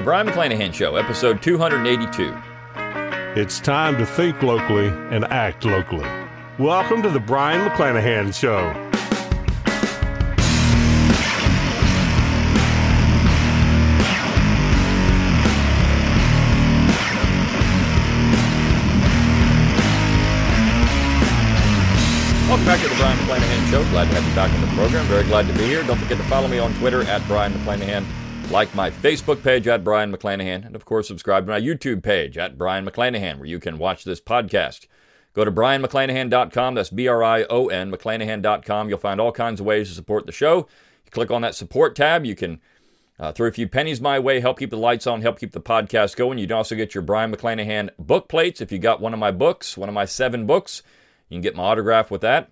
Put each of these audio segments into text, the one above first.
The Brion McClanahan Show, episode 282. It's time to think locally and act locally. Welcome to the Brion McClanahan Show. Welcome back to the Brion McClanahan Show. Glad to have you back on the program. Very glad to be here. Don't forget to follow me on Twitter at Brion McClanahan. Like my Facebook page at Brion McClanahan. And of course, subscribe to my YouTube page at Brion McClanahan, where you can watch this podcast. Go to brionmcclanahan.com. That's B R I O N, McClanahan.com. You'll find all kinds of ways to support the show. You click on that support tab. You can uh, throw a few pennies my way, help keep the lights on, help keep the podcast going. You can also get your Brion McClanahan book plates if you got one of my books, one of my seven books. You can get my autograph with that.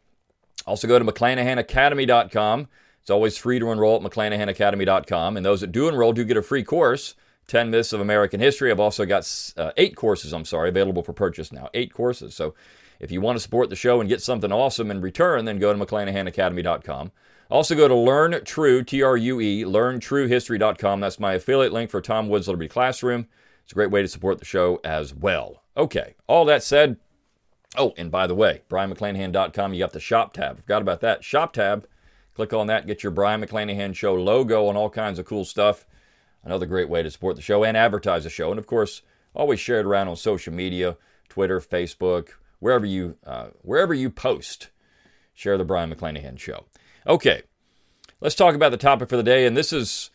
Also, go to McClanahanacademy.com. It's always free to enroll at McClanahanacademy.com. And those that do enroll do get a free course 10 Myths of American History. I've also got uh, eight courses, I'm sorry, available for purchase now. Eight courses. So if you want to support the show and get something awesome in return, then go to McClanahanacademy.com. Also, go to Learn True, T R U E, LearnTrueHistory.com. That's my affiliate link for Tom Woods Liberty Classroom. It's a great way to support the show as well. Okay, all that said, Oh, and by the way, BrionMcClanahan.com, you got the shop tab. Forgot about that. Shop tab. Click on that, get your Brion McClanahan Show logo and all kinds of cool stuff. Another great way to support the show and advertise the show. And of course, always share it around on social media, Twitter, Facebook, wherever you uh, wherever you post. Share the Brion McClanahan Show. Okay, let's talk about the topic for the day. And this is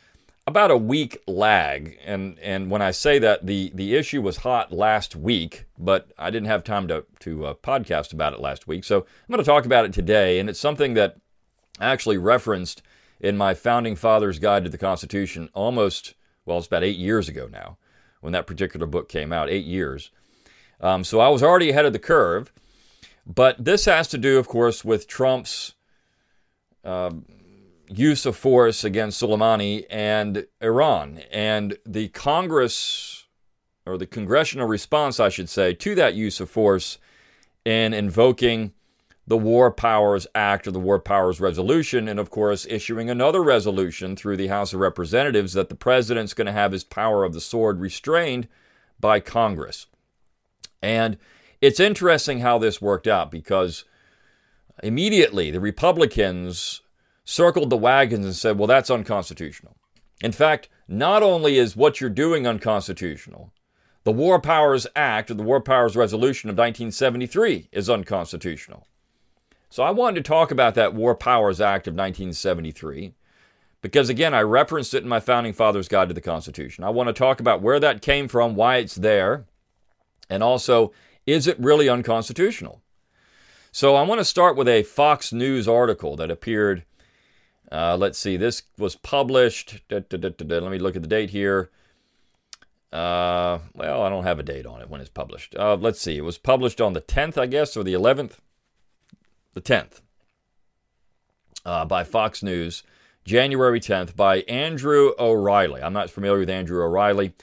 about a week lag. And and when I say that, the the issue was hot last week, but I didn't have time to to uh, podcast about it last week. So I'm going to talk about it today, and it's something that actually referenced in my Founding Fathers Guide to the Constitution almost well, it's about eight years ago now when that particular book came out. Eight years. Um, so I was already ahead of the curve. But this has to do, of course, with Trump's. Uh, use of force against Soleimani and Iran. And the Congress, or the congressional response, I should say, to that use of force in invoking the War Powers Act or the War Powers Resolution, and of course, issuing another resolution through the House of Representatives that the president's going to have his power of the sword restrained by Congress. And it's interesting how this worked out because immediately the Republicans circled the wagons and said, well, that's unconstitutional. In fact, not only is what you're doing unconstitutional, the War Powers Act or the War Powers Resolution of 1973 is unconstitutional. So I wanted to talk about that War Powers Act of 1973 because, again, I referenced it in my Founding Fathers Guide to the Constitution. I want to talk about where that came from, why it's there, and also, is it really unconstitutional? So I want to start with a Fox News article that appeared uh, let's see, this was published. Da, da, da, Let me look at the date here. Uh, well, I don't have a date on it when it's published. Uh, let's see, it was published on the 10th, I guess, or the 11th? The 10th uh, by Fox News, January 10th, by Andrew O'Reilly. I'm not familiar with Andrew O'Reilly.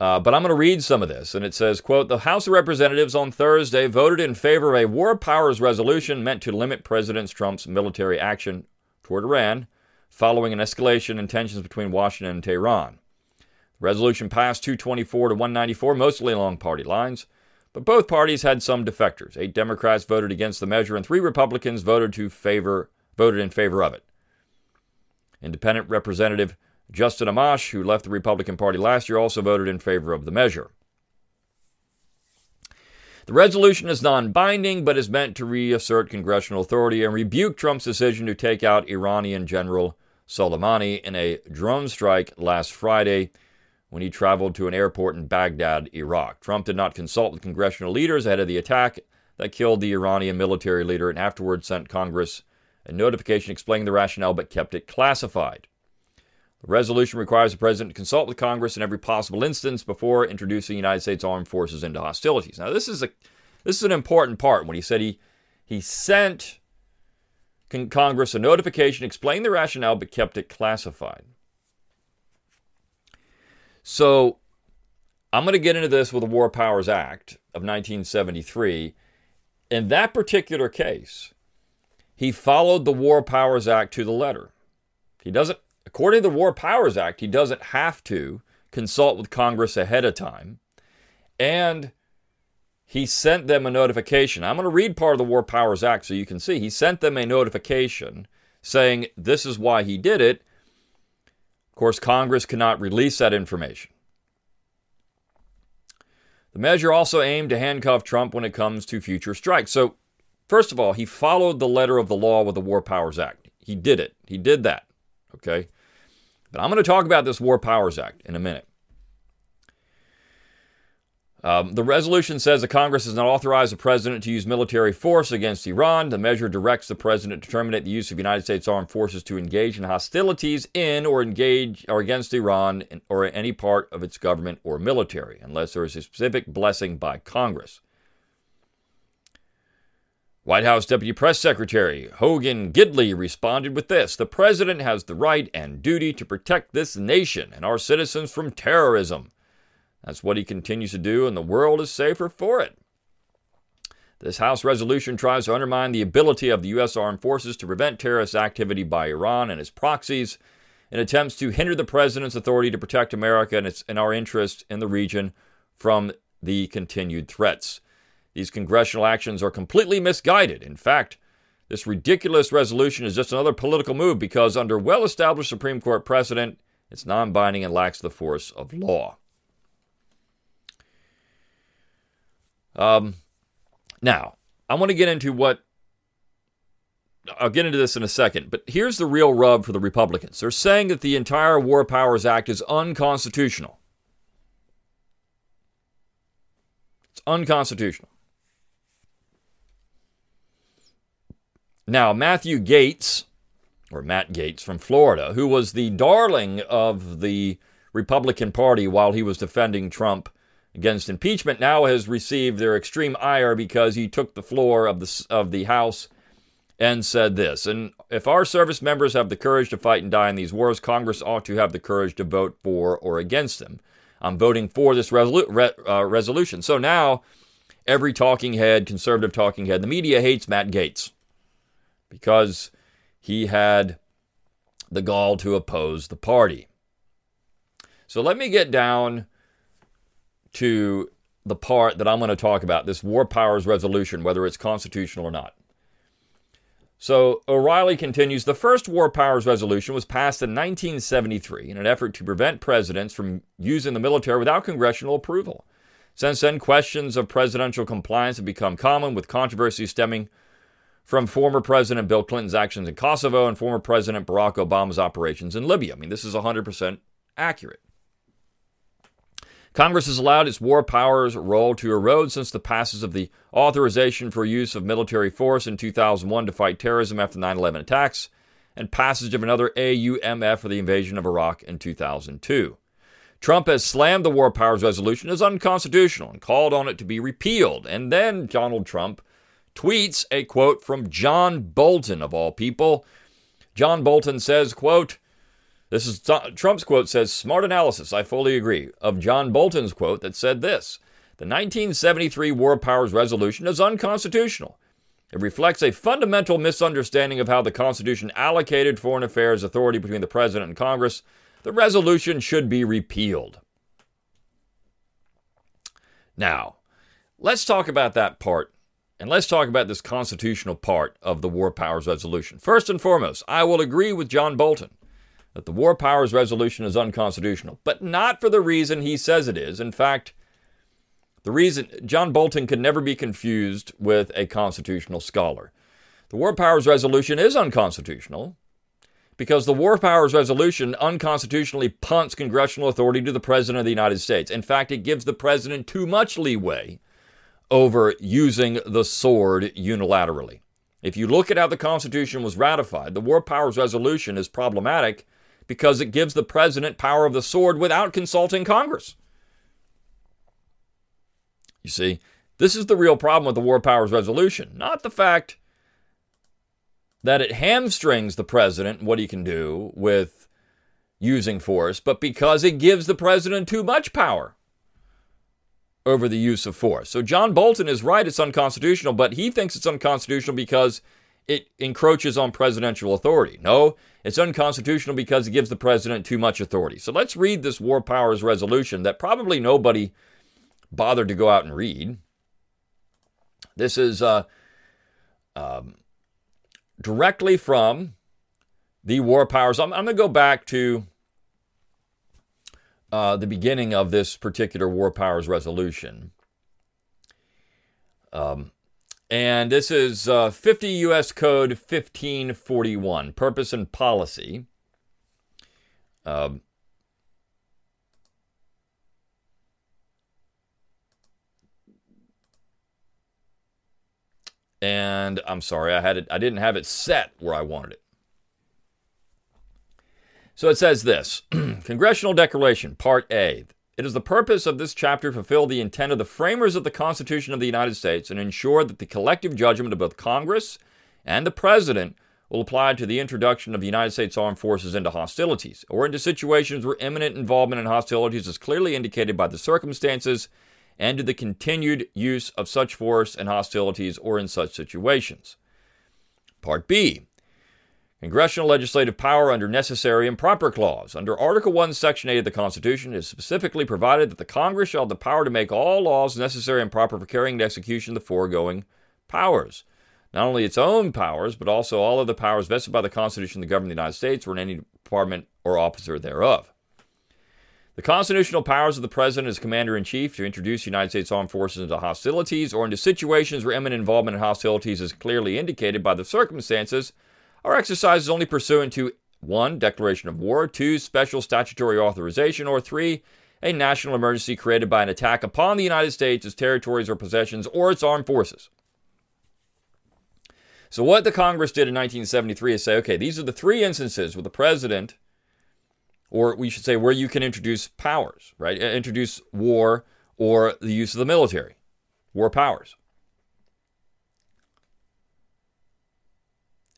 Uh, but I'm going to read some of this, and it says, quote, The House of Representatives on Thursday voted in favor of a war powers resolution meant to limit President Trump's military action toward Iran following an escalation in tensions between Washington and Tehran. The resolution passed 224 to 194, mostly along party lines, but both parties had some defectors. Eight Democrats voted against the measure, and three Republicans voted to favor voted in favor of it. Independent Representative Justin Amash, who left the Republican Party last year, also voted in favor of the measure. The resolution is non binding, but is meant to reassert congressional authority and rebuke Trump's decision to take out Iranian General Soleimani in a drone strike last Friday when he traveled to an airport in Baghdad, Iraq. Trump did not consult with congressional leaders ahead of the attack that killed the Iranian military leader and afterwards sent Congress a notification explaining the rationale but kept it classified. The resolution requires the president to consult with Congress in every possible instance before introducing United States armed forces into hostilities. Now, this is a this is an important part when he said he he sent Congress a notification explaining the rationale but kept it classified. So, I'm going to get into this with the War Powers Act of 1973. In that particular case, he followed the War Powers Act to the letter. He doesn't According to the War Powers Act, he doesn't have to consult with Congress ahead of time. And he sent them a notification. I'm going to read part of the War Powers Act so you can see. He sent them a notification saying this is why he did it. Of course, Congress cannot release that information. The measure also aimed to handcuff Trump when it comes to future strikes. So, first of all, he followed the letter of the law with the War Powers Act. He did it. He did that. Okay? But I'm going to talk about this War Powers Act in a minute. Um, the resolution says the Congress does not authorize the president to use military force against Iran. The measure directs the president to terminate the use of United States armed forces to engage in hostilities in or engage or against Iran or any part of its government or military, unless there is a specific blessing by Congress. White House Deputy Press Secretary Hogan Gidley responded with this The president has the right and duty to protect this nation and our citizens from terrorism. That's what he continues to do, and the world is safer for it. This House resolution tries to undermine the ability of the U.S. armed forces to prevent terrorist activity by Iran and its proxies in attempts to hinder the president's authority to protect America and, its, and our interests in the region from the continued threats. These congressional actions are completely misguided. In fact, this ridiculous resolution is just another political move because, under well established Supreme Court precedent, it's non binding and lacks the force of law. Um, now, I want to get into what I'll get into this in a second, but here's the real rub for the Republicans. They're saying that the entire War Powers Act is unconstitutional. It's unconstitutional. Now, Matthew Gaetz, or Matt Gaetz from Florida, who was the darling of the Republican Party while he was defending Trump against impeachment now has received their extreme ire because he took the floor of the, of the House and said this. And if our service members have the courage to fight and die in these wars, Congress ought to have the courage to vote for or against them. I'm voting for this resolu- re- uh, resolution. So now, every talking head, conservative talking head, the media hates Matt Gaetz because he had the gall to oppose the party. So let me get down to the part that I'm going to talk about this war powers resolution, whether it's constitutional or not. So O'Reilly continues The first war powers resolution was passed in 1973 in an effort to prevent presidents from using the military without congressional approval. Since then, questions of presidential compliance have become common, with controversy stemming from former President Bill Clinton's actions in Kosovo and former President Barack Obama's operations in Libya. I mean, this is 100% accurate. Congress has allowed its war powers role to erode since the passage of the authorization for use of military force in 2001 to fight terrorism after 9 11 attacks, and passage of another AUMF for the invasion of Iraq in 2002. Trump has slammed the War Powers Resolution as unconstitutional and called on it to be repealed. And then Donald Trump tweets a quote from John Bolton, of all people. John Bolton says, quote, this is Trump's quote says, smart analysis, I fully agree, of John Bolton's quote that said this The 1973 War Powers Resolution is unconstitutional. It reflects a fundamental misunderstanding of how the Constitution allocated foreign affairs authority between the President and Congress. The resolution should be repealed. Now, let's talk about that part, and let's talk about this constitutional part of the War Powers Resolution. First and foremost, I will agree with John Bolton that the War Powers Resolution is unconstitutional, but not for the reason he says it is. In fact, the reason John Bolton could never be confused with a constitutional scholar. The War Powers Resolution is unconstitutional because the War Powers Resolution unconstitutionally punts congressional authority to the President of the United States. In fact, it gives the President too much leeway over using the sword unilaterally. If you look at how the Constitution was ratified, the War Powers Resolution is problematic because it gives the president power of the sword without consulting Congress. You see, this is the real problem with the War Powers Resolution, not the fact that it hamstrings the president what he can do with using force, but because it gives the president too much power over the use of force. So John Bolton is right, it's unconstitutional, but he thinks it's unconstitutional because it encroaches on presidential authority. No, it's unconstitutional because it gives the president too much authority. So let's read this War Powers resolution that probably nobody bothered to go out and read. This is uh, um, directly from the War Powers. I'm, I'm going to go back to uh, the beginning of this particular War Powers resolution. Um, and this is uh, 50 U.S. Code 1541, Purpose and Policy. Um, and I'm sorry, I had it. I didn't have it set where I wanted it. So it says this Congressional Declaration, Part A. It is the purpose of this chapter to fulfill the intent of the framers of the Constitution of the United States and ensure that the collective judgment of both Congress and the President will apply to the introduction of the United States Armed Forces into hostilities or into situations where imminent involvement in hostilities is clearly indicated by the circumstances and to the continued use of such force in hostilities or in such situations. Part B. Congressional legislative power under necessary and proper clause. Under Article 1, Section 8 of the Constitution, it is specifically provided that the Congress shall have the power to make all laws necessary and proper for carrying into execution the foregoing powers. Not only its own powers, but also all of the powers vested by the Constitution to govern the United States or in any department or officer thereof. The constitutional powers of the President as Commander in Chief to introduce United States Armed Forces into hostilities or into situations where imminent involvement in hostilities is clearly indicated by the circumstances our exercise is only pursuant to 1. Declaration of war, 2. Special statutory authorization, or 3. A national emergency created by an attack upon the United States, its territories or possessions, or its armed forces. So, what the Congress did in 1973 is say, okay, these are the three instances where the president, or we should say, where you can introduce powers, right? Uh, introduce war or the use of the military, war powers.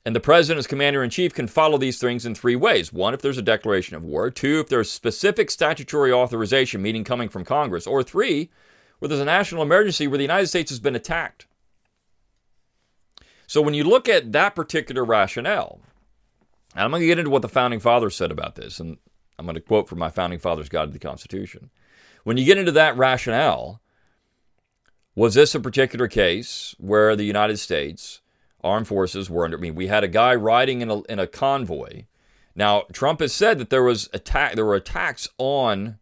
And the president, as commander in chief, can follow these things in three ways. One, if there's a declaration of war. Two, if there's specific statutory authorization, meaning coming from Congress. Or three, where there's a national emergency where the United States has been attacked. So when you look at that particular rationale, and I'm going to get into what the founding fathers said about this, and I'm going to quote from my founding fathers' Guide to the Constitution. When you get into that rationale, was this a particular case where the United States armed forces were under. I mean, we had a guy riding in a in a convoy. Now, Trump has said that there was attack. There were attacks on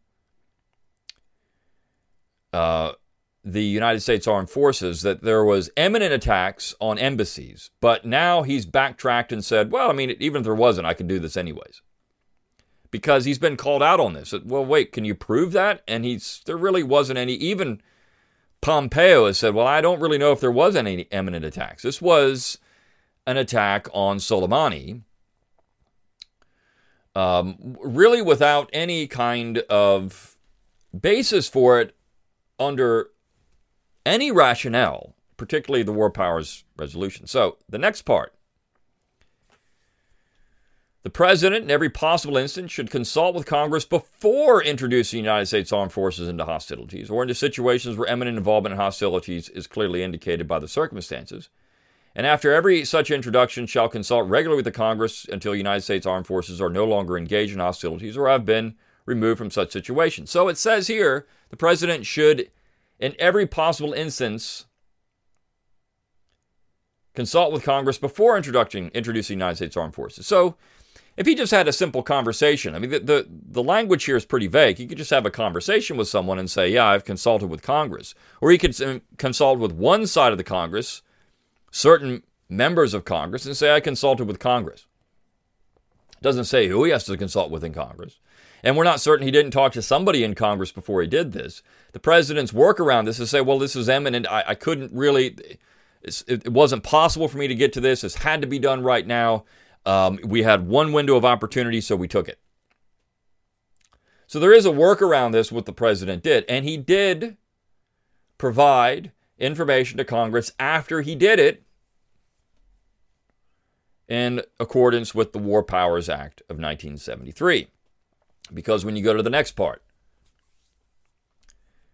uh, the United States Armed Forces. That there was imminent attacks on embassies. But now he's backtracked and said, "Well, I mean, even if there wasn't, I can do this anyways." Because he's been called out on this. Well, wait, can you prove that? And he's there really wasn't any. Even Pompeo has said, well, I don't really know if there was any imminent attacks. This was an attack on Soleimani, um, really without any kind of basis for it under any rationale, particularly the War Powers Resolution. So the next part the president, in every possible instance, should consult with Congress before introducing United States armed forces into hostilities or into situations where imminent involvement in hostilities is clearly indicated by the circumstances. And after every such introduction, shall consult regularly with the Congress until United States armed forces are no longer engaged in hostilities or have been removed from such situations. So it says here the president should, in every possible instance, consult with Congress before introducing introducing United States armed forces. So if he just had a simple conversation, I mean, the, the, the, language here is pretty vague. He could just have a conversation with someone and say, Yeah, I've consulted with Congress. Or he could uh, consult with one side of the Congress, certain members of Congress, and say, I consulted with Congress. Doesn't say who he has to consult with in Congress. And we're not certain he didn't talk to somebody in Congress before he did this. The president's work around this is say, Well, this is eminent. I, I couldn't really, it, it wasn't possible for me to get to this. This had to be done right now. Um, we had one window of opportunity, so we took it. So there is a workaround this, what the president did. And he did provide information to Congress after he did it in accordance with the War Powers Act of 1973. Because when you go to the next part,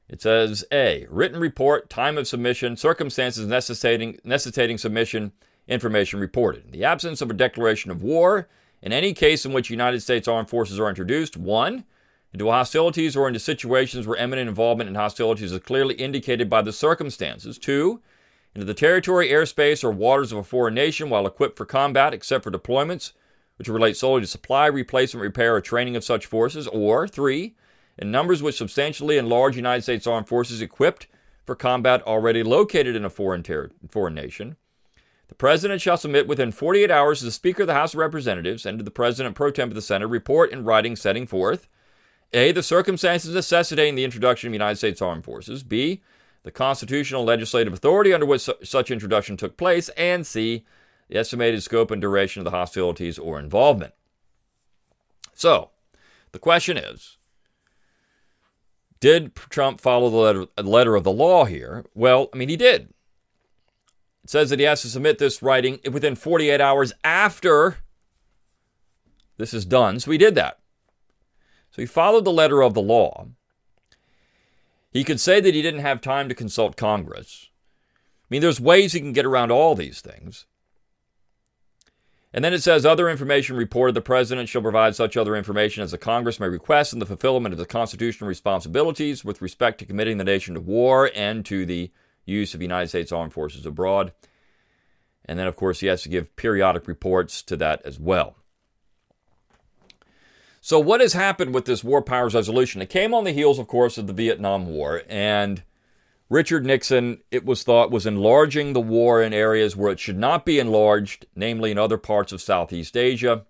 it says A, written report, time of submission, circumstances necessitating, necessitating submission, information reported. In the absence of a declaration of war, in any case in which United States armed forces are introduced, one, into hostilities or into situations where imminent involvement in hostilities is clearly indicated by the circumstances, two, into the territory, airspace, or waters of a foreign nation while equipped for combat, except for deployments which relate solely to supply, replacement, repair, or training of such forces, or three, in numbers which substantially enlarge United States armed forces equipped for combat already located in a foreign, ter- foreign nation. President shall submit within 48 hours to the Speaker of the House of Representatives and to the President pro tem of the Senate report in writing setting forth A. The circumstances necessitating the introduction of the United States armed forces. B. The constitutional legislative authority under which su- such introduction took place. And C. The estimated scope and duration of the hostilities or involvement. So, the question is did Trump follow the letter, letter of the law here? Well, I mean, he did. It says that he has to submit this writing within 48 hours after this is done. So he did that. So he followed the letter of the law. He could say that he didn't have time to consult Congress. I mean, there's ways he can get around all these things. And then it says other information reported the president shall provide such other information as the Congress may request in the fulfillment of the constitutional responsibilities with respect to committing the nation to war and to the use of United States armed forces abroad. And then, of course, he has to give periodic reports to that as well. So, what has happened with this War Powers Resolution? It came on the heels, of course, of the Vietnam War, and Richard Nixon, it was thought, was enlarging the war in areas where it should not be enlarged, namely in other parts of Southeast Asia.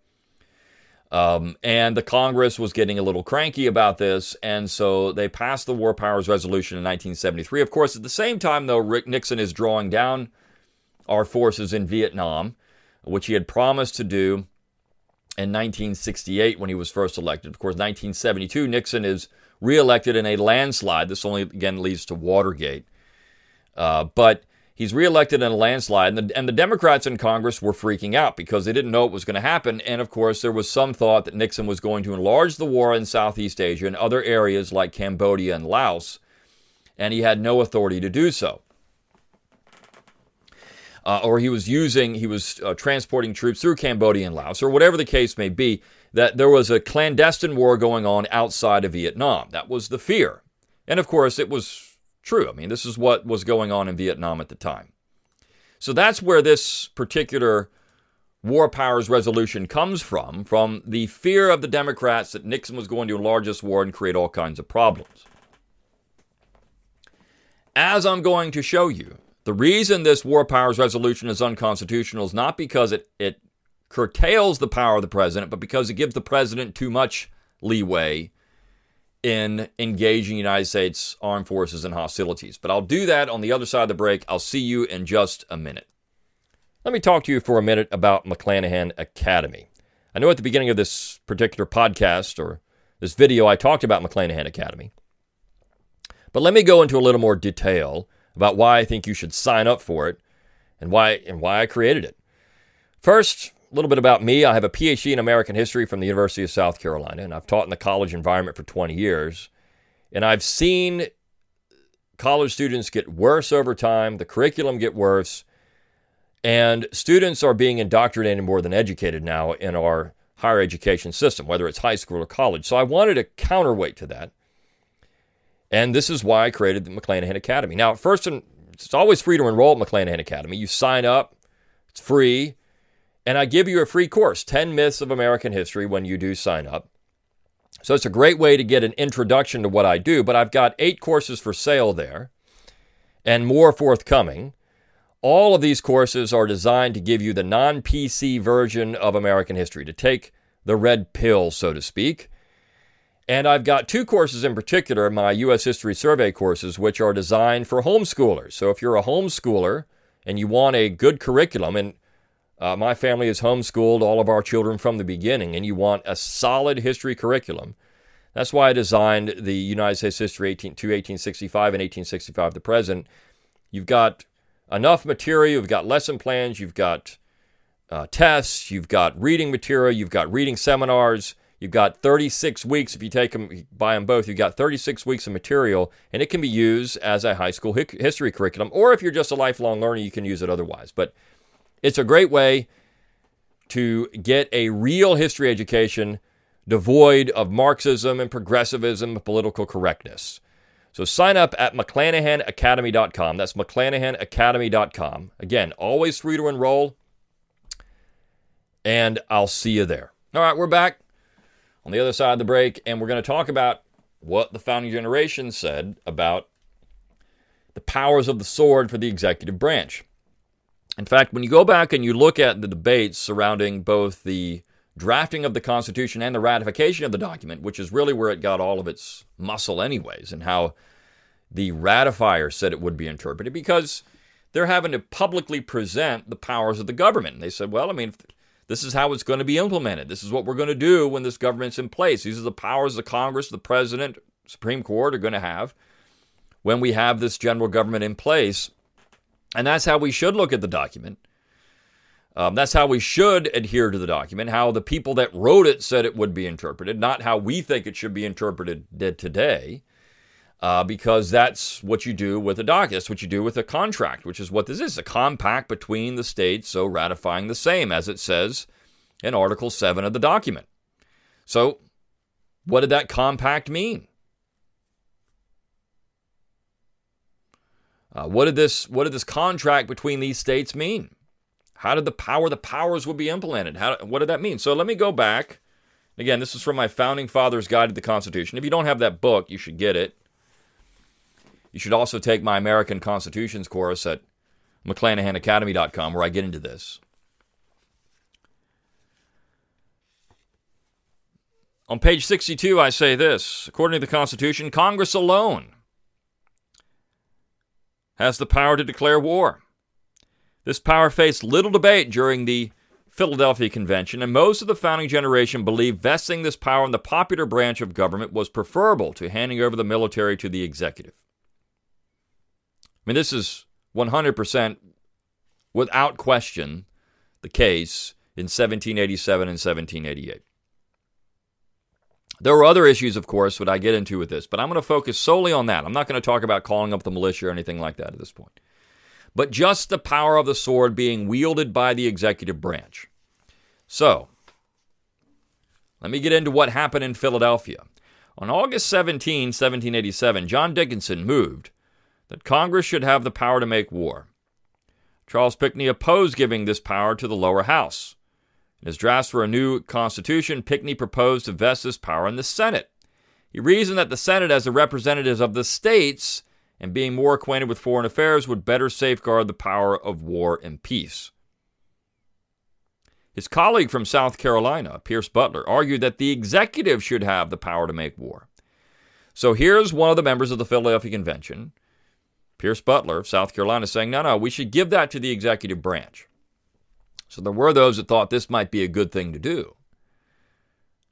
Um, and the Congress was getting a little cranky about this, and so they passed the War Powers Resolution in 1973. Of course, at the same time, though, Rick Nixon is drawing down our forces in Vietnam, which he had promised to do in 1968 when he was first elected. Of course, 1972, Nixon is reelected in a landslide. This only, again, leads to Watergate. Uh, but he's reelected in a landslide, and the, and the Democrats in Congress were freaking out because they didn't know what was going to happen. And of course, there was some thought that Nixon was going to enlarge the war in Southeast Asia and other areas like Cambodia and Laos, and he had no authority to do so. Uh, or he was using, he was uh, transporting troops through Cambodia and Laos, or whatever the case may be that there was a clandestine war going on outside of Vietnam. That was the fear. And of course, it was true. I mean, this is what was going on in Vietnam at the time. So that's where this particular war powers resolution comes from, from the fear of the Democrats that Nixon was going to enlarge this war and create all kinds of problems. As I'm going to show you, the reason this war powers resolution is unconstitutional is not because it, it curtails the power of the president, but because it gives the president too much leeway in engaging United States armed forces in hostilities. But I'll do that on the other side of the break. I'll see you in just a minute. Let me talk to you for a minute about McClanahan Academy. I know at the beginning of this particular podcast or this video, I talked about McClanahan Academy. But let me go into a little more detail about why I think you should sign up for it and why and why I created it. First, a little bit about me. I have a PhD in American history from the University of South Carolina, and I've taught in the college environment for 20 years. And I've seen college students get worse over time, the curriculum get worse, and students are being indoctrinated more than educated now in our higher education system, whether it's high school or college. So I wanted a counterweight to that. And this is why I created the McClanahan Academy. Now, first, it's always free to enroll at McClanahan Academy. You sign up, it's free. And I give you a free course 10 Myths of American History when you do sign up. So it's a great way to get an introduction to what I do, but I've got eight courses for sale there and more forthcoming. All of these courses are designed to give you the non PC version of American history, to take the red pill, so to speak. And I've got two courses in particular, my U.S. History Survey courses, which are designed for homeschoolers. So if you're a homeschooler and you want a good curriculum, and uh, my family has homeschooled all of our children from the beginning, and you want a solid history curriculum. That's why I designed the United States history 18, to 1865 and 1865 the present. You've got enough material, you've got lesson plans, you've got uh, tests, you've got reading material, you've got reading seminars, you've got 36 weeks. If you take them, buy them both, you've got 36 weeks of material, and it can be used as a high school history curriculum. Or if you're just a lifelong learner, you can use it otherwise. But It's a great way to get a real history education devoid of Marxism and progressivism and political correctness. So sign up at McClanahanacademy.com. That's McClanahanacademy.com. Again, always free to enroll. And I'll see you there. All right, we're back on the other side of the break, and we're going to talk about what the founding generation said about the powers of the sword for the executive branch. In fact, when you go back and you look at the debates surrounding both the drafting of the Constitution and the ratification of the document, which is really where it got all of its muscle, anyways, and how the ratifier said it would be interpreted, because they're having to publicly present the powers of the government. And they said, well, I mean, this is how it's going to be implemented. This is what we're going to do when this government's in place. These are the powers the Congress, the President, Supreme Court are going to have when we have this general government in place. And that's how we should look at the document. Um, that's how we should adhere to the document, how the people that wrote it said it would be interpreted, not how we think it should be interpreted today, uh, because that's what you do with a document. That's what you do with a contract, which is what this is a compact between the states, so ratifying the same, as it says in Article 7 of the document. So, what did that compact mean? Uh, what did this what did this contract between these states mean? How did the power the powers would be implemented? How what did that mean? So let me go back. Again, this is from my founding fathers guide to the Constitution. If you don't have that book, you should get it. You should also take my American Constitutions course at McClanahanacademy.com where I get into this. On page 62, I say this According to the Constitution, Congress alone has the power to declare war. This power faced little debate during the Philadelphia Convention, and most of the founding generation believed vesting this power in the popular branch of government was preferable to handing over the military to the executive. I mean, this is 100% without question the case in 1787 and 1788. There were other issues, of course, that I get into with this, but I'm going to focus solely on that. I'm not going to talk about calling up the militia or anything like that at this point. But just the power of the sword being wielded by the executive branch. So, let me get into what happened in Philadelphia. On August 17, 1787, John Dickinson moved that Congress should have the power to make war. Charles Pinckney opposed giving this power to the lower house. In his drafts for a new constitution, Pinckney proposed to vest this power in the Senate. He reasoned that the Senate, as the representatives of the states and being more acquainted with foreign affairs, would better safeguard the power of war and peace. His colleague from South Carolina, Pierce Butler, argued that the executive should have the power to make war. So here's one of the members of the Philadelphia Convention, Pierce Butler of South Carolina, saying, no, no, we should give that to the executive branch. So there were those that thought this might be a good thing to do.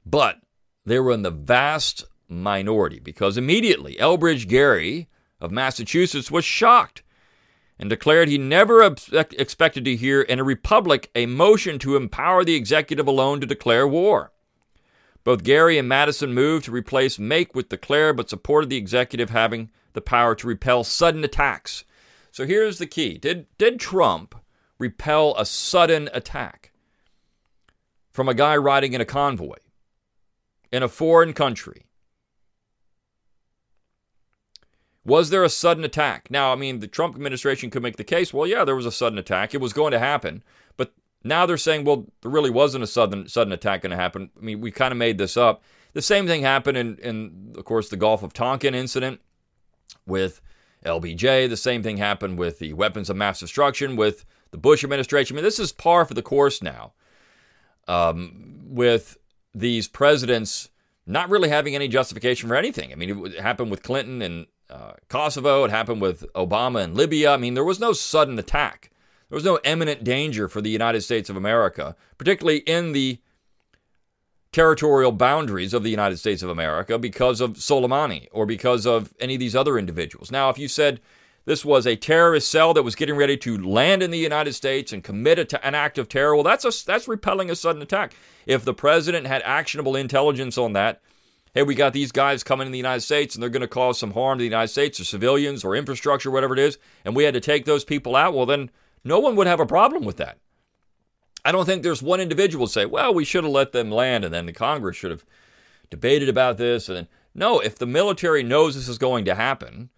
But they were in the vast minority because immediately Elbridge Gerry of Massachusetts was shocked and declared he never expected to hear in a republic a motion to empower the executive alone to declare war. Both Gerry and Madison moved to replace make with declare, but supported the executive having the power to repel sudden attacks. So here's the key Did, did Trump repel a sudden attack from a guy riding in a convoy in a foreign country? Was there a sudden attack? Now, I mean, the Trump administration could make the case, well, yeah, there was a sudden attack. It was going to happen. But now they're saying, well, there really wasn't a sudden sudden attack going to happen. I mean, we kind of made this up. The same thing happened in, in, of course, the Gulf of Tonkin incident with LBJ. The same thing happened with the weapons of mass destruction with the Bush administration. I mean, this is par for the course now um, with these presidents not really having any justification for anything. I mean, it happened with Clinton and uh, Kosovo, it happened with Obama and Libya. I mean, there was no sudden attack. There was no imminent danger for the United States of America, particularly in the territorial boundaries of the United States of America because of Soleimani or because of any of these other individuals. Now, if you said this was a terrorist cell that was getting ready to land in the United States and commit an act of terror. Well, that's a, that's repelling a sudden attack. If the president had actionable intelligence on that, hey, we got these guys coming in the United States and they're going to cause some harm to the United States or civilians or infrastructure, whatever it is, and we had to take those people out, well, then no one would have a problem with that. I don't think there's one individual say, well, we should have let them land and then the Congress should have debated about this. And then, no, if the military knows this is going to happen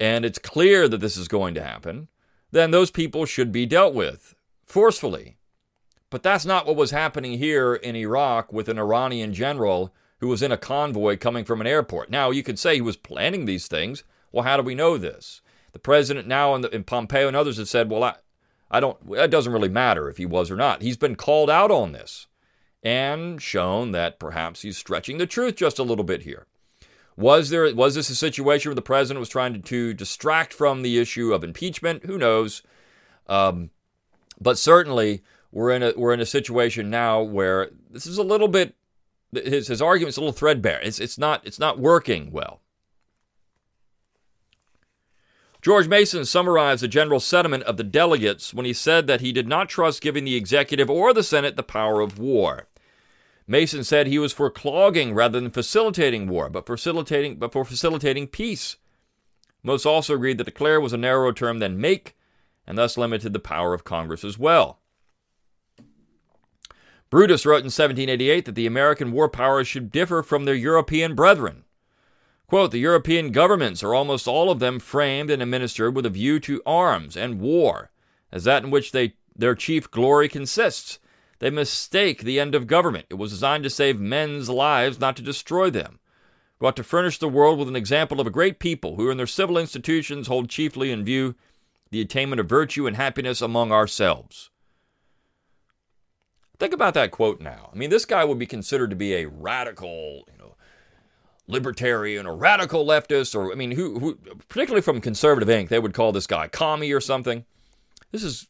and it's clear that this is going to happen, then those people should be dealt with forcefully. But that's not what was happening here in Iraq with an Iranian general who was in a convoy coming from an airport. Now, you could say he was planning these things. Well, how do we know this? The president now and, Pompeo and others have said, well, I, I don't, it doesn't really matter if he was or not. He's been called out on this and shown that perhaps he's stretching the truth just a little bit here. Was there was this a situation where the president was trying to, to distract from the issue of impeachment? Who knows? Um, but certainly we're in a we're in a situation now where this is a little bit his his argument's a little threadbare. It's it's not it's not working well. George Mason summarized the general sentiment of the delegates when he said that he did not trust giving the executive or the Senate the power of war. Mason said he was for clogging rather than facilitating war, but facilitating but for facilitating peace. Most also agreed that declare was a narrower term than make, and thus limited the power of Congress as well. Brutus wrote in 1788 that the American war powers should differ from their European brethren. Quote, the European governments are almost all of them framed and administered with a view to arms and war, as that in which they, their chief glory consists. They mistake the end of government. It was designed to save men's lives, not to destroy them. We ought to furnish the world with an example of a great people who, in their civil institutions, hold chiefly in view the attainment of virtue and happiness among ourselves. Think about that quote now. I mean, this guy would be considered to be a radical, you know, libertarian or radical leftist, or I mean, who, who particularly from Conservative Inc., they would call this guy commie or something. This is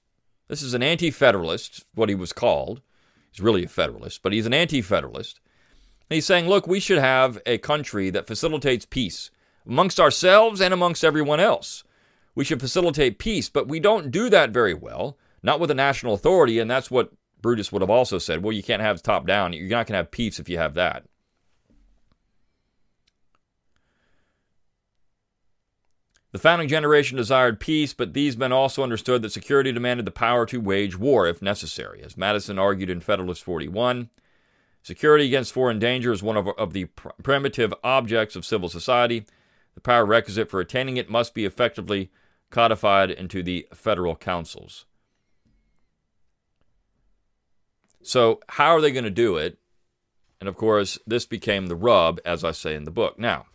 this is an anti-federalist, what he was called. He's really a federalist, but he's an anti-federalist. He's saying, look, we should have a country that facilitates peace amongst ourselves and amongst everyone else. We should facilitate peace, but we don't do that very well, not with a national authority, and that's what Brutus would have also said, well, you can't have top down. You're not going to have peace if you have that. The founding generation desired peace, but these men also understood that security demanded the power to wage war if necessary. As Madison argued in Federalist 41, security against foreign danger is one of, of the pr- primitive objects of civil society. The power requisite for attaining it must be effectively codified into the federal councils. So, how are they going to do it? And of course, this became the rub, as I say in the book. Now,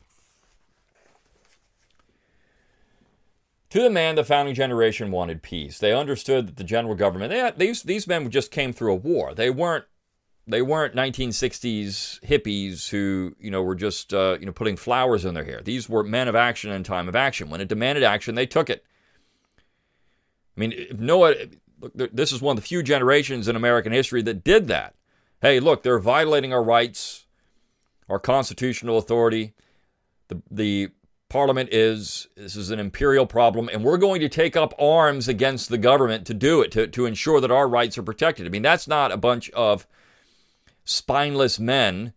to the man, the founding generation wanted peace. They understood that the general government, they these, these men just came through a war. They weren't they weren't 1960s hippies who you know were just uh, you know putting flowers in their hair. These were men of action in time of action. When it demanded action, they took it. I mean, Noah look, this is one of the few generations in American history that did that. Hey, look, they're violating our rights, our constitutional authority. The, the parliament is this is an imperial problem, and we're going to take up arms against the government to do it, to, to ensure that our rights are protected. I mean, that's not a bunch of spineless men,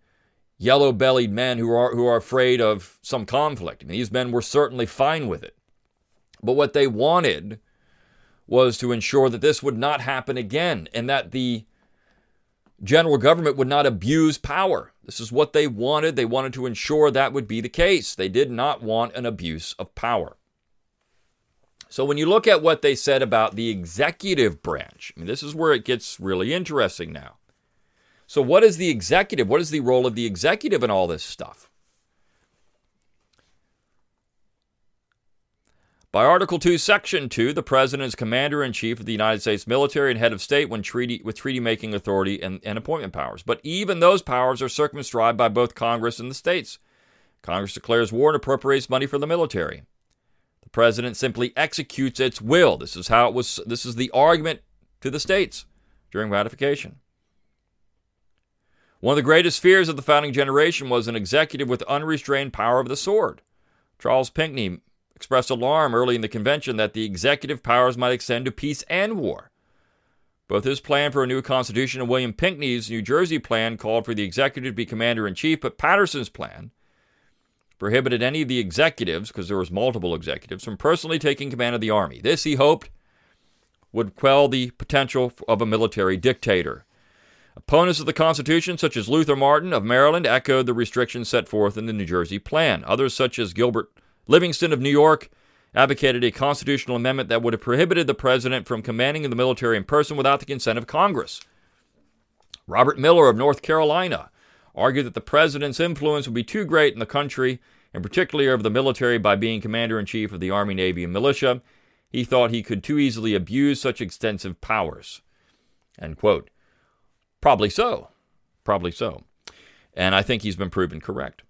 yellow bellied men who are who are afraid of some conflict. I mean, these men were certainly fine with it. But what they wanted was to ensure that this would not happen again and that the general government would not abuse power. This is what they wanted. They wanted to ensure that would be the case. They did not want an abuse of power. So when you look at what they said about the executive branch, I mean, this is where it gets really interesting now. So, what is the executive? What is the role of the executive in all this stuff? By Article 2, Section 2, the President is Commander in Chief of the United States military and head of state when treaty, with treaty making authority and, and appointment powers. But even those powers are circumscribed by both Congress and the states. Congress declares war and appropriates money for the military. The President simply executes its will. This is how it was, this is the argument to the states during ratification. One of the greatest fears of the founding generation was an executive with unrestrained power of the sword. Charles Pinckney expressed alarm early in the convention that the executive powers might extend to peace and war. Both his plan for a new constitution and William Pinckney's New Jersey plan called for the executive to be commander in chief, but Paterson's plan prohibited any of the executives, because there was multiple executives, from personally taking command of the army. This, he hoped, would quell the potential of a military dictator. Opponents of the Constitution, such as Luther Martin of Maryland, echoed the restrictions set forth in the New Jersey Plan. Others, such as Gilbert Livingston of New York, advocated a constitutional amendment that would have prohibited the president from commanding the military in person without the consent of Congress. Robert Miller of North Carolina argued that the president's influence would be too great in the country, and particularly over the military, by being commander in chief of the Army, Navy, and militia. He thought he could too easily abuse such extensive powers. Probably so. Probably so. And I think he's been proven correct.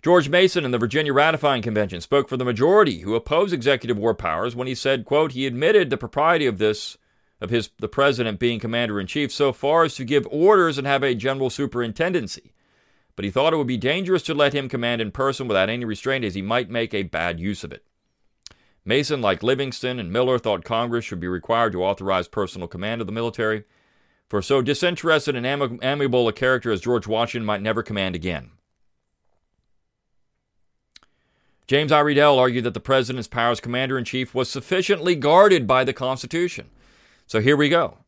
George Mason in the Virginia Ratifying Convention spoke for the majority who opposed executive war powers when he said, quote, he admitted the propriety of this of his the president being commander in chief so far as to give orders and have a general superintendency. But he thought it would be dangerous to let him command in person without any restraint as he might make a bad use of it. Mason, like Livingston and Miller, thought Congress should be required to authorize personal command of the military, for so disinterested and amiable a character as George Washington might never command again. James Iredell argued that the president's power as commander in chief was sufficiently guarded by the Constitution. So here we go.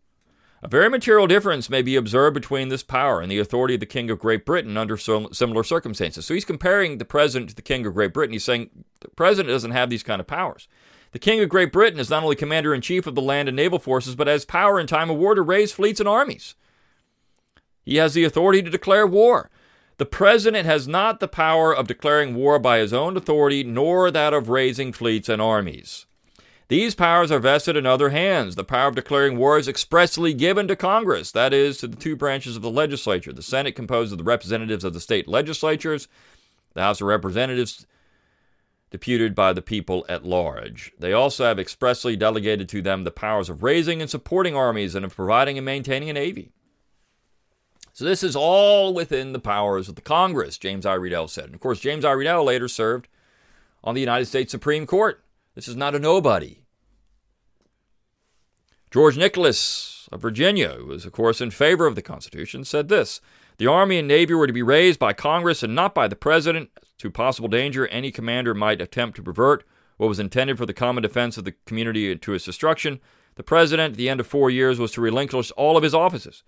A very material difference may be observed between this power and the authority of the King of Great Britain under similar circumstances. So he's comparing the president to the King of Great Britain. He's saying the president doesn't have these kind of powers. The King of Great Britain is not only commander in chief of the land and naval forces, but has power in time of war to raise fleets and armies. He has the authority to declare war. The president has not the power of declaring war by his own authority, nor that of raising fleets and armies. These powers are vested in other hands. The power of declaring war is expressly given to Congress, that is, to the two branches of the legislature. The Senate, composed of the representatives of the state legislatures, the House of Representatives, deputed by the people at large. They also have expressly delegated to them the powers of raising and supporting armies and of providing and maintaining a navy. So this is all within the powers of the Congress, James Iredell said. And of course, James Iredell later served on the United States Supreme Court. This is not a nobody. George Nicholas of Virginia, who was, of course, in favor of the Constitution, said this The Army and Navy were to be raised by Congress and not by the President. To possible danger, any commander might attempt to pervert what was intended for the common defense of the community to its destruction. The President, at the end of four years, was to relinquish all of his offices.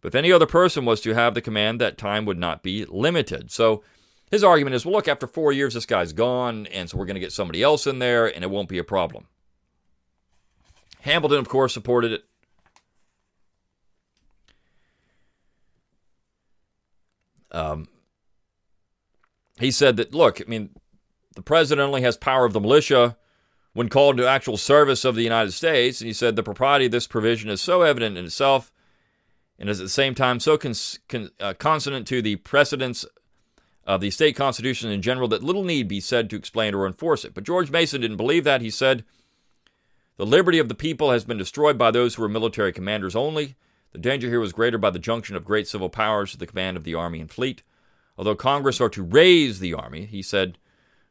But if any other person was to have the command, that time would not be limited. So his argument is well, look, after four years, this guy's gone, and so we're going to get somebody else in there, and it won't be a problem. Hamilton, of course, supported it. Um, he said that, look, I mean, the president only has power of the militia when called to actual service of the United States. And he said the propriety of this provision is so evident in itself and is at the same time so cons- con- uh, consonant to the precedents of the state constitution in general that little need be said to explain or enforce it. But George Mason didn't believe that. He said, The liberty of the people has been destroyed by those who are military commanders only. The danger here was greater by the junction of great civil powers to the command of the army and fleet. Although Congress are to raise the army, he said,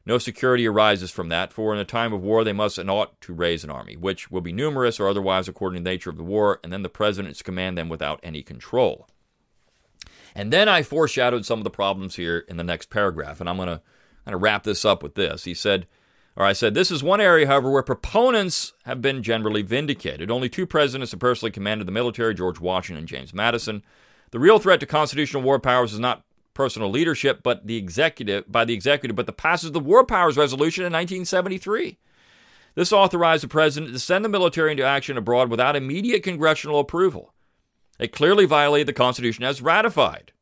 no security arises from that, for in a time of war they must and ought to raise an army, which will be numerous or otherwise according to the nature of the war, and then the president is command them without any control. And then I foreshadowed some of the problems here in the next paragraph, and I'm going to kind of wrap this up with this. He said, or I said, this is one area, however, where proponents have been generally vindicated. Only two presidents have personally commanded the military, George Washington and James Madison. The real threat to constitutional war powers is not personal leadership, but the executive by the executive, but the passage of the War Powers Resolution in 1973. This authorized the president to send the military into action abroad without immediate congressional approval. It clearly violated the Constitution as ratified.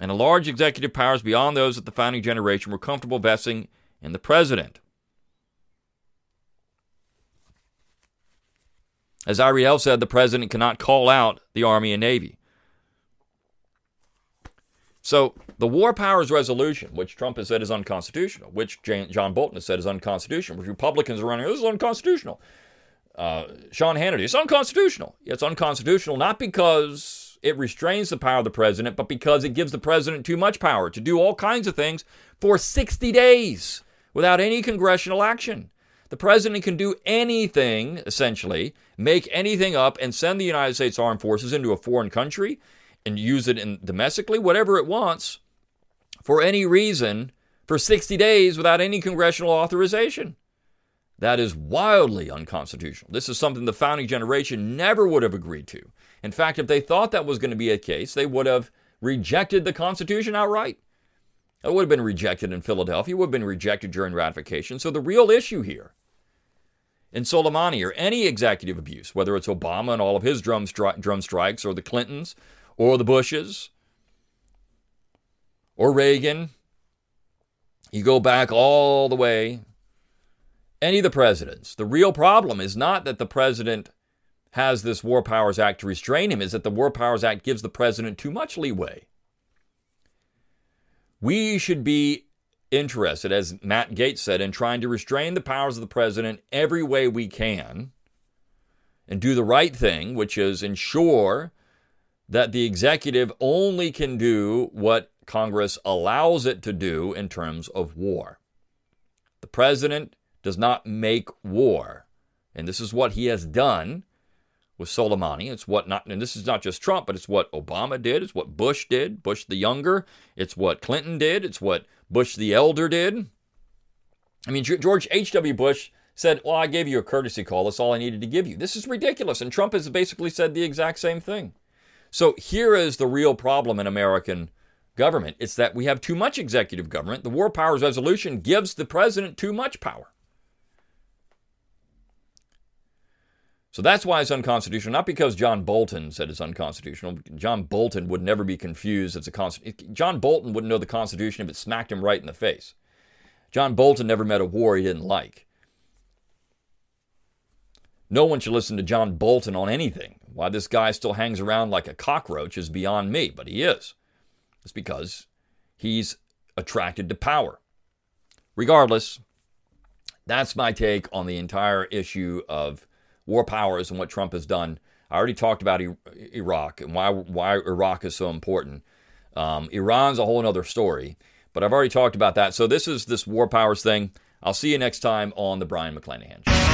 And a large executive powers beyond those that the founding generation were comfortable vesting in the president. As Iredell said, the president cannot call out the Army and Navy. So the War Powers Resolution, which Trump has said is unconstitutional, which John Bolton has said is unconstitutional, which Republicans are running, this is unconstitutional. Uh, Sean Hannity, it's unconstitutional. It's unconstitutional not because it restrains the power of the president, but because it gives the president too much power to do all kinds of things for 60 days without any congressional action. The president can do anything, essentially, make anything up, and send the United States Armed Forces into a foreign country and use it in domestically, whatever it wants, for any reason for 60 days without any congressional authorization. That is wildly unconstitutional. This is something the founding generation never would have agreed to. In fact, if they thought that was going to be a case, they would have rejected the Constitution outright. It would have been rejected in Philadelphia, it would have been rejected during ratification. So the real issue here in Soleimani or any executive abuse, whether it's Obama and all of his drum, stri- drum strikes, or the Clintons, or the Bushes, or Reagan, you go back all the way, any of the presidents. The real problem is not that the president has this War Powers Act to restrain him, is that the War Powers Act gives the president too much leeway. We should be interested, as Matt Gaetz said, in trying to restrain the powers of the president every way we can and do the right thing, which is ensure that the executive only can do what Congress allows it to do in terms of war. The president does not make war. And this is what he has done with Soleimani. It's what not, and this is not just Trump, but it's what Obama did. It's what Bush did, Bush the younger. It's what Clinton did. It's what Bush the elder did. I mean, George H.W. Bush said, Well, I gave you a courtesy call. That's all I needed to give you. This is ridiculous. And Trump has basically said the exact same thing. So here is the real problem in American government it's that we have too much executive government. The War Powers Resolution gives the president too much power. So that's why it's unconstitutional, not because John Bolton said it's unconstitutional. John Bolton would never be confused as a constitution. John Bolton wouldn't know the Constitution if it smacked him right in the face. John Bolton never met a war he didn't like. No one should listen to John Bolton on anything. Why this guy still hangs around like a cockroach is beyond me, but he is. It's because he's attracted to power. Regardless, that's my take on the entire issue of war powers and what Trump has done. I already talked about Iraq and why why Iraq is so important. Um, Iran's a whole other story, but I've already talked about that. So this is this war powers thing. I'll see you next time on the Brion McClanahan Show.